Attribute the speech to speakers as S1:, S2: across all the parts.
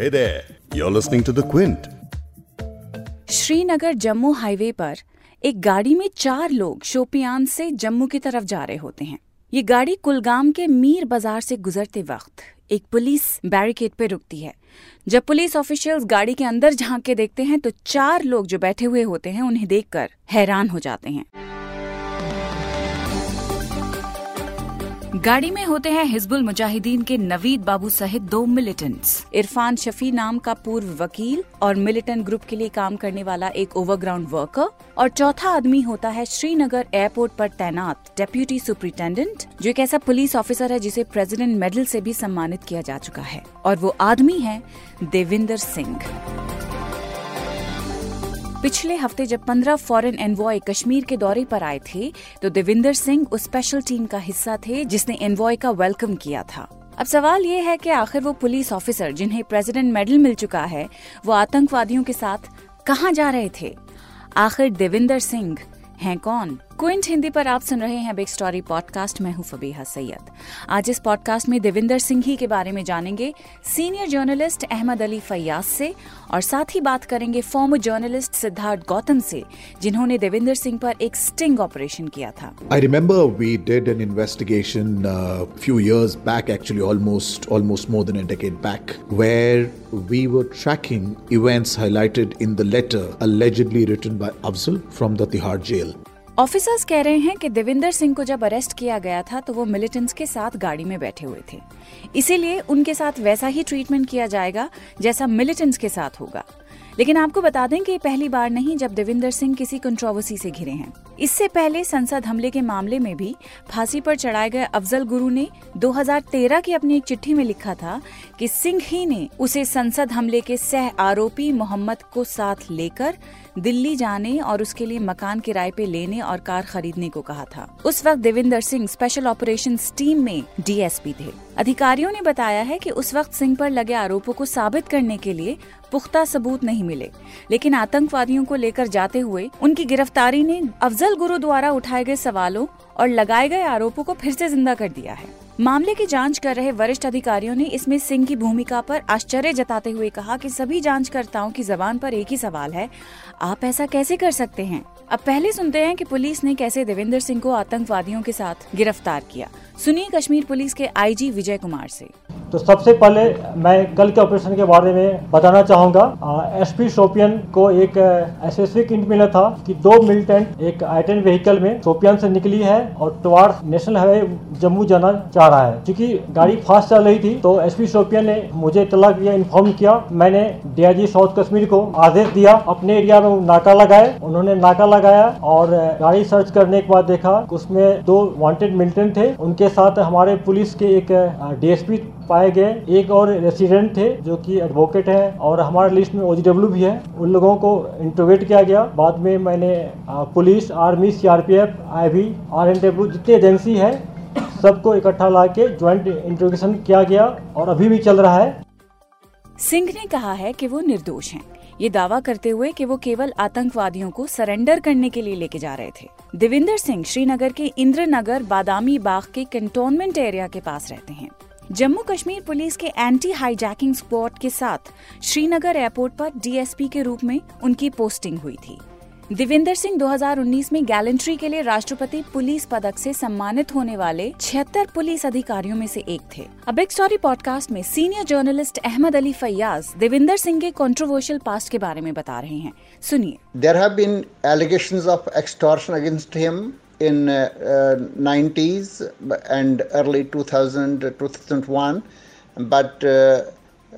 S1: Hey there, you're listening to The Quint.
S2: Srinagar Jammu highway पर एक गाड़ी में चार लोग शोपियान से जम्मू की तरफ़ जा रहे होते हैं। ये गाड़ी कुलगाम के मीर बाज़ार से गुजरते वक्त एक पुलिस बैरिकेड पे रुकती है। जब पुलिस ऑफिशियल्स गाड़ी के अंदर झाँक के देखते हैं तो चार लोग जो बैठे हुए होते हैं उन्हें देखकर हैरान हो जाते हैं। गाड़ी में होते हैं हिजबुल मुजाहिदीन के नवीद बाबू सहित दो मिलिटेंट्स। इरफान शफी नाम का पूर्व वकील और मिलिटेंट ग्रुप के लिए काम करने वाला एक ओवरग्राउंड वर्कर और चौथा आदमी होता है श्रीनगर एयरपोर्ट पर तैनात डेप्यूटी सुपरिटेंडेंट जो एक ऐसा पुलिस ऑफिसर है जिसे प्रेसिडेंट मेडल से भी सम्मानित किया जा चुका है। और वो आदमी है देविंदर सिंह। पिछले हफ़्ते जब 15 फॉरेन एनवॉय कश्मीर के दौरे पर आए थे तो देविंदर सिंह उस स्पेशल टीम का हिस्सा थे, जिसने एनवॉय का वेलकम किया था। अब सवाल ये है कि आखिर वो पुलिस ऑफिसर जिन्हें प्रेसिडेंट मेडल मिल चुका है, वो आतंकवादियों के साथ कहाँ जा रहे थे? आखिर देविंदर सिंह हैं कौन? क्विंट हिंदी पर आप सुन रहे हैं बिग स्टोरी पॉडकास्ट मैं हूँ फबीहा सैयद। आज इस पॉडकास्ट में देविंदर सिंह ही के बारे में जानेंगे सीनियर जर्नलिस्ट अहमद अली फैयाज से, और साथ ही बात करेंगे फॉर्म जर्नलिस्ट सिद्धार्थ गौतम से, जिन्होंने देविंदर सिंह पर एक स्टिंग ऑपरेशन किया था।
S3: I remember we did an investigation few back actually almost almost more than decade back where we were tracking events highlighted in the letter allegedly written by Afzal from the jail
S2: officers कह रहे हैं कि देविंदर सिंह को जब arrest किया गया था तो वो मिलिटेंट्स के साथ गाड़ी में बैठे हुए थे। इसीलिए उनके साथ वैसा ही ट्रीटमेंट किया जाएगा, जैसा मिलिटेंट्स के साथ होगा। लेकिन आपको बता दें कि पहली बार नहीं जब देविंदर सिंह किसी कंट्रोवर्सी से घिरे हैं। इससे पहले संसद हमले के मामले में भी फांसी पर चढ़ाए गए अफजल गुरु ने 2013 की अपनी एक चिट्ठी में लिखा था कि सिंह ही ने उसे संसद हमले के सह आरोपी मोहम्मद को साथ लेकर दिल्ली जाने और उसके लिए मकान किराए पे लेने और कार खरीदने को कहा था। उस वक्त Devinder Singh special operation team में डीएसपी थे। अधिकारियों ने बताया है कि उस वक्त सिंह पर लगे आरोपों को साबित करने के लिए पुख्ता सबूत नहीं मिले, लेकिन आतंकवादियों को लेकर जाते हुए उनकी गिरफ्तारी ने अफजल गुरु द्वारा उठाए गए सवालों और लगाए गए आरोपों को फिर से ज़िंदा कर दिया है। मामले की जाँच कर रहे वरिष्ठ अधिकारियों ने इसमें सिंह की भूमिका पर आश्चर्य जताते हुए कहा कि सभी जांचकर्ताओं की जबान पर एक ही सवाल है, आप ऐसा कैसे कर सकते हैं? अब पहले सुनते हैं कि पुलिस ने कैसे देवेंद्र सिंह को आतंकवादियों के साथ गिरफ़्तार किया। सुनिए कश्मीर पुलिस के आईजी विजय कुमार से।
S4: तो सबसे पहले मैं कल के ऑपरेशन के बारे में बताना चाहूँगा। एसपी शोपियन को एक स्पेसिफिक इंट मिला था कि दो मिलिटेंट एक आइटन व्हीकल में शोपियन से निकली है और टुवार्ड नेशनल हाईवे जम्मू जाना चाह रहा है। क्योंकि गाड़ी फास्ट चल रही थी तो एस पी शोपियन ने मुझे इतला किया इन्फॉर्म किया। मैंने डीआईजी साउथ कश्मीर को आदेश दिया, अपने एरिया में नाका लगाए। उन्होंने नाका लगाया और गाड़ी सर्च करने के बाद देखा उसमें दो वांटेड मिलिटेंट थे। उनके साथ हमारे पुलिस के एक डीएसपी पाए गए एक और रेसिडेंट थे जो कि एडवोकेट है और हमारे लिस्ट में ओजीडब्ल्यू भी है। उन लोगों को इंटरोगेट किया गया। बाद में मैंने police army CRPF IB RAW जितनी एजेंसी है, सबको इकट्ठा ला के ज्वाइंट इंटरोगेशन किया गया और अभी भी चल रहा है।
S2: सिंह ने कहा है कि वो निर्दोष हैं। ये दावा करते हुए कि वो केवल आतंकवादियों को सरेंडर करने के लिए लेके जा रहे थे। देविंदर सिंह श्रीनगर के इंद्र नगर बादामी बाग के कंटोनमेंट एरिया के पास रहते हैं। जम्मू कश्मीर पुलिस के एंटी हाईजैकिंग स्क्वाड के साथ श्रीनगर एयरपोर्ट पर डीएसपी के रूप में उनकी पोस्टिंग हुई थी। देविंदर सिंह 2019 में गैलेंट्री के लिए राष्ट्रपति पुलिस पदक से सम्मानित होने वाले छिहत्तर पुलिस अधिकारियों में से एक थे। अब एक स्टोरी पॉडकास्ट में सीनियर जर्नलिस्ट अहमद अली फैयाज देविंदर सिंह के कंट्रोवर्शियल पास्ट के बारे में बता रहे हैं। सुनिए।
S5: There have been allegations of extortion against him in uh, uh, 90s and early 2000 2001 but uh,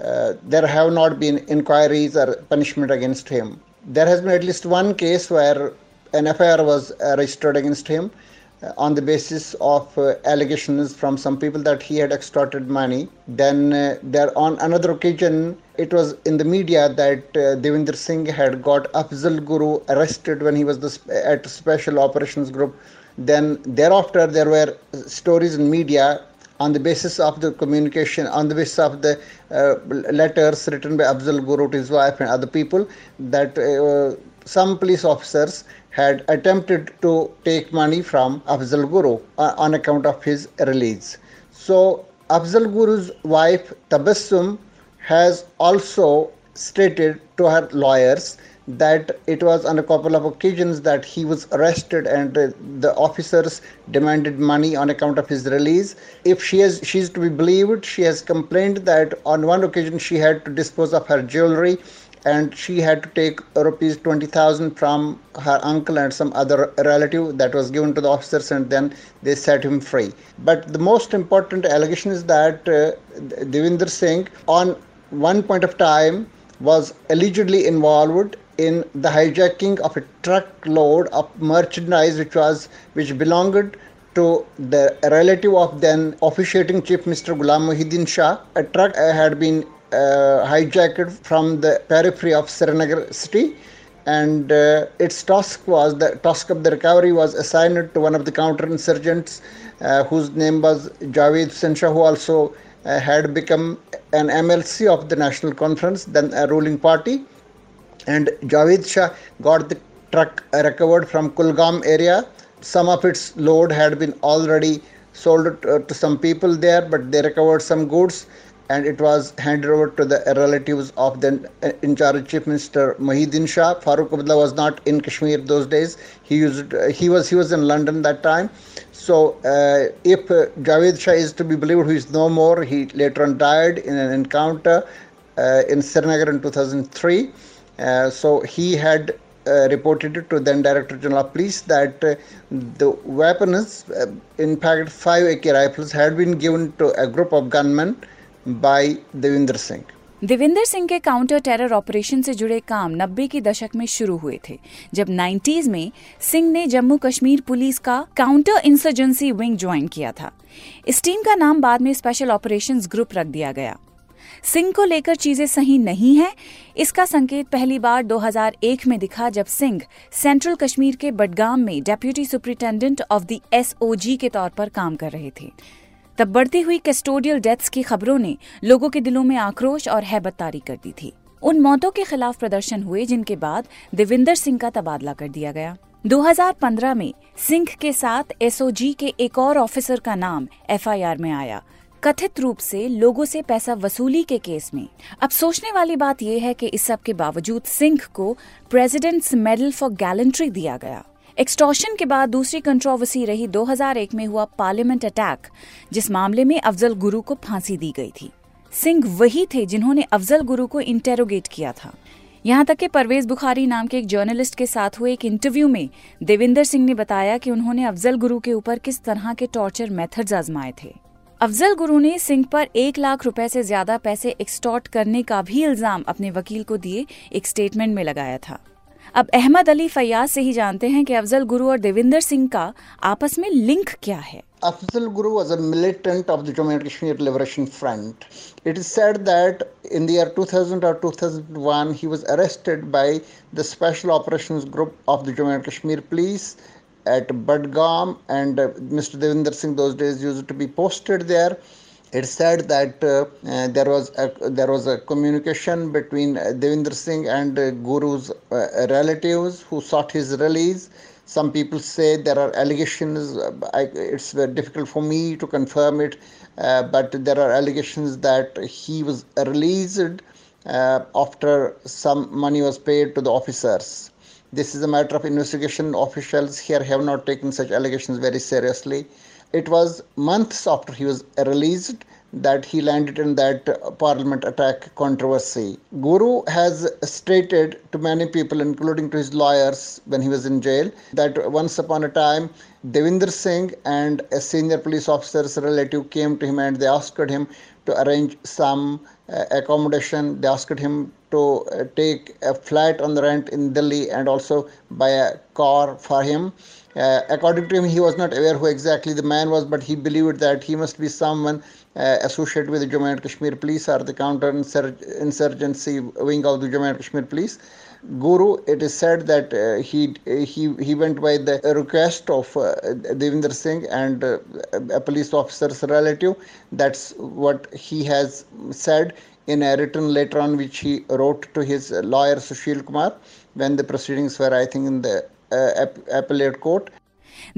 S5: uh, there have not been inquiries or punishment against him. There has been at least one case where an FIR was registered against him uh, on the basis of uh, allegations from some people that he had extorted money. Then uh, there on another occasion, it was in the media that uh, Devinder Singh had got Afzal Guru arrested when he was the, at Special Operations Group. Then thereafter, there were stories in media on the basis of the communication, on the basis of the uh, letters written by Afzal Guru to his wife and other people, that uh, some police officers had attempted to take money from Afzal Guru uh, on account of his release. So Afzal Guru's wife Tabassum has also stated to her lawyers that it was on a couple of occasions that he was arrested and the officers demanded money on account of his release if she is she is to be believed she has complained that on one occasion she had to dispose of her jewelry and she had to take rupees 20000 from her uncle and some other relative that was given to the officers and then they set him free but the most important allegation is that uh, devinder singh on one point of time was allegedly involved in the hijacking of a truckload of merchandise which was which belonged to the relative of then officiating chief Mr. Ghulam Muhyiddin Shah. A truck had been hijacked from the periphery of Srinagar city. And uh, its task was the task of the recovery was assigned to one of the counter-insurgents uh, whose name was Javed Sensha who also uh, had become an MLC of the National Conference, then a ruling party. And Javed Shah got the truck recovered from Kulgam area. Some of its load had been already sold to some people there, but they recovered some goods and it was handed over to the relatives of the in charge chief minister Muhyiddin Shah. Farooq Abdullah was not in Kashmir those days. He used he was he was in London that time. So uh, if uh, Javed Shah is to be believed, who is no more, he later on died in an encounter uh, in Srinagar in 2003. Uh, so he had uh, reported to then Director General of Police that uh, the weapons, uh, in fact, five AK rifles, had been given to a group of gunmen by Devinder Singh
S2: Devinder Singh के counter terror operation से जुड़े काम 90 के दशक में शुरू हुए थे, जब 90s में सिंह ने जम्मू कश्मीर पुलिस का काउंटर इंसर्जेंसी विंग ज्वाइन किया था। इस टीम का नाम बाद में स्पेशल ऑपरेशंस ग्रुप रख दिया गया। सिंह को लेकर चीज़ें सही नहीं है, इसका संकेत पहली बार 2001 में दिखा जब सिंह सेंट्रल कश्मीर के बडगाम में deputy superintendent of the SOG के तौर पर काम कर रहे थे। तब बढ़ती हुई कैस्टोडियल डेथ्स की खबरों ने लोगों के दिलों में आक्रोश और हैबत तारी कर दी थी। उन मौतों के खिलाफ प्रदर्शन हुए, जिनके बाद देविंदर सिंह का तबादला कर दिया गया। 2015 में सिंह के साथ एसओजी के एक और ऑफिसर का नाम एफआईआर में आया। कथित रूप से लोगों से पैसा वसूली के केस में। अब सोचने वाली बात यह है कि इस सब के बावजूद सिंह को प्रेसिडेंट्स मेडल फॉर गैलेंट्री दिया गया। एक्सटॉर्शन के बाद दूसरी कंट्रोवर्सी रही 2001 में हुआ पार्लियामेंट अटैक जिस मामले में अफजल गुरु को फांसी दी गई थी। सिंह वही थे जिन्होंने अफजल गुरु को इंटेरोगेट किया था। यहाँ तक कि परवेज बुखारी नाम के एक जर्नलिस्ट के साथ हुए एक इंटरव्यू में देविंदर सिंह ने बताया कि उन्होंने अफजल गुरु के ऊपर किस तरह के टॉर्चर मेथड्स आजमाए थे। अफजल गुरु ने सिंह पर एक लाख रुपए से ज़्यादा पैसे एक्सटॉर्ट करने का भी इल्ज़ाम अपने वकील को दिए, एक स्टेटमेंट में लगाया था। अब अहमद अली फैयाज से ही जानते हैं कि अफजल गुरु और देविंदर सिंह का आपस में लिंक क्या है
S5: Afzal Guru was a militant of the Jammu and Kashmir Liberation Front. It is said that in the year 2000 or 2001, he was arrested by the Special Operations Group of the Jammu and Kashmir Police at Budgam, and uh, Mr. Devinder Singh those days used to be posted there. It said that uh, uh, there was a, there was a communication between uh, Devinder Singh and uh, Guru's relatives who sought his release. Some people say there are allegations. I, it's very difficult for me to confirm it, but there are allegations that he was released after some money was paid to the officers this is a matter of investigation. Officials here have not taken such allegations very seriously. It was months after he was released that he landed in that parliament attack controversy. Guru has stated to many people, including to his lawyers when he was in jail, that once upon a time Devinder Singh and a senior police officer's relative came to him and they asked him to arrange some uh, accommodation. They asked him to uh, take a flat on the rent in Delhi and also buy a car for him. Uh, according to him, he was not aware who exactly the man was, but he believed that he must be someone uh, associated with the Jammu and Kashmir police or the counter insurgency wing of the Jammu and Kashmir police. Guru, it is said that uh, he he he went by the request of uh, Devinder Singh and uh, a police officer's relative. That's what he has said in a written letter on which he wrote to his lawyer Sushil Kumar when the proceedings were, I think, in the uh, appellate court.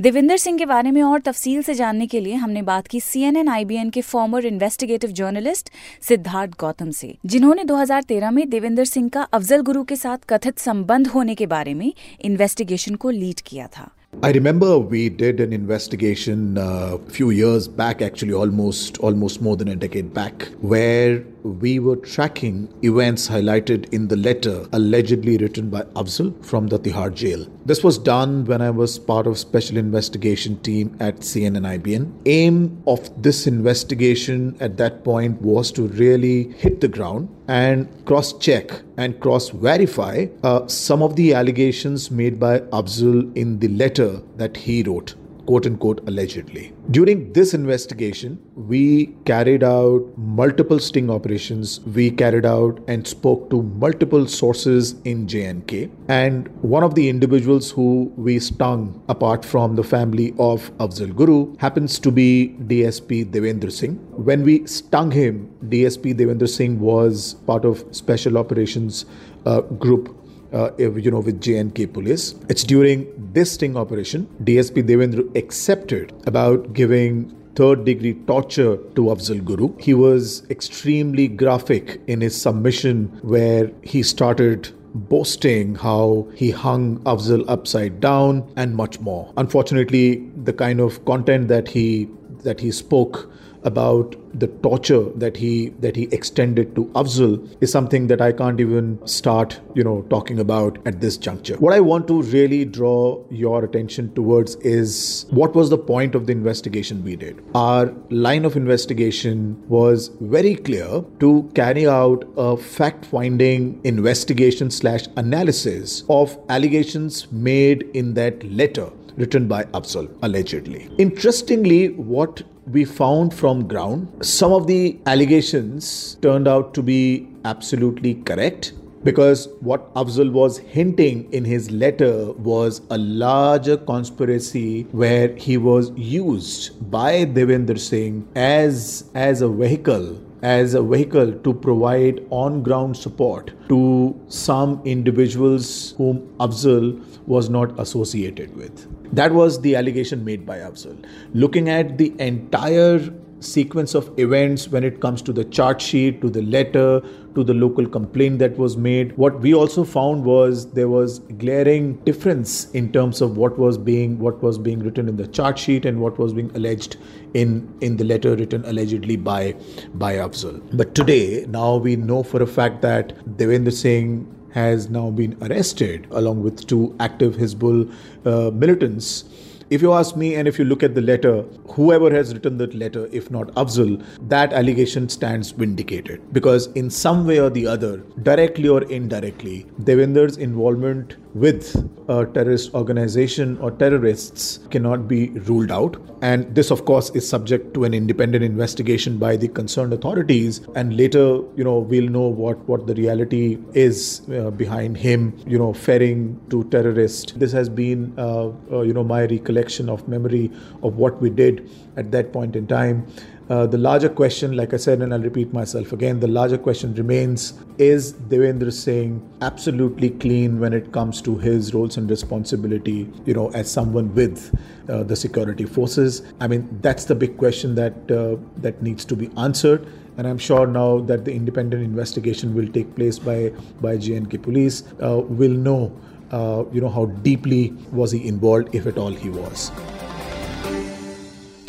S2: Devinder Singh के बारे में और तफसील से जानने के लिए हमने बात की सीएनएन आईबीएन के former investigative journalist Siddharth Gautam से, जिन्होंने 2013 में देविंदर सिंह का अफजल गुरु के साथ कथित संबंध होने के बारे में इन्वेस्टिगेशन को लीड किया था।
S3: I remember we did an investigation a uh, few years back, actually almost almost more than a decade back, where we were tracking events highlighted in the letter allegedly written by Afzal from the Tihar jail. This was done when I was part of special investigation team at CNN IBN. Aim of this investigation at that point was to really hit the ground and cross check and cross verify uh, some of the allegations made by Afzal in the letter that he wrote quote unquote allegedly. During this investigation, we carried out multiple sting operations. We carried out and spoke to multiple sources in JNK. And one of the individuals who we stung, apart from the family of Afzal Guru, happens to be DSP Devendra Singh. When we stung him, DSP Devendra Singh was part of Special Operations uh, Group uh, you know, with JNK police. It's during this sting operation, DSP Devendra accepted about giving third degree torture to Afzal Guru. He was extremely graphic in his submission where he started boasting how he hung Afzal upside down and much more. Unfortunately, the kind of content that he that he spoke about the torture that he that he extended to Afzal is something that I can't even start, you know, talking about at this juncture. What I want to really draw your attention towards is what was the point of the investigation we did. Our line of investigation was very clear to carry out a fact-finding investigation slash analysis of allegations made in that letter written by Afzal allegedly. Interestingly, what we found from ground some of the allegations turned out to be absolutely correct because what Afzal was hinting in his letter was a larger conspiracy where he was used by Devendra Singh as as a vehicle as a vehicle to provide on ground support to some individuals whom Afzal was not associated with. That was the allegation made by Afzal. Looking at the entire sequence of events when it comes to the charge sheet, to the letter, to the local complaint that was made. What we also found was there was glaring difference in terms of what was being what was being written in the charge sheet and what was being alleged in in the letter written allegedly by by Afzal. But today, now we know for a fact that Devendra Singh has now been arrested along with two active Hizbul uh, militants if you ask me, and if you look at the letter, whoever has written that letter, if not Afzal, that allegation stands vindicated. Because in some way or the other, directly or indirectly, Devender's involvement with a terrorist organization or terrorists cannot be ruled out. And this, of course, is subject to an independent investigation by the concerned authorities. And later, you know, we'll know what, what the reality is uh, behind him, you know, ferrying to terrorists. This has been, uh, uh, you know, my recollection of memory of what we did at that point in time. Uh, the larger question, like I said, and I'll repeat myself again, the larger question remains is Devendra Singh absolutely clean when it comes to his roles and responsibility, you know, as someone with uh, the security forces? I mean, that's the big question that uh, that needs to be answered. And I'm sure now that the independent investigation will take place by by JNK police, uh, will know, uh, you know, how deeply was he involved, if at all he was.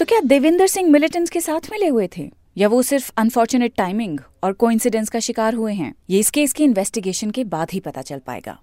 S2: तो क्या Devinder Singh militants के साथ मिले हुए थे? या वो सिर्फ़ अनफॉर्चुनेट टाइमिंग और कोइंसिडेंस का शिकार हुए हैं? ये इस केस की इन्वेस्टिगेशन के बाद ही पता चल पाएगा।